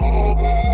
Oh,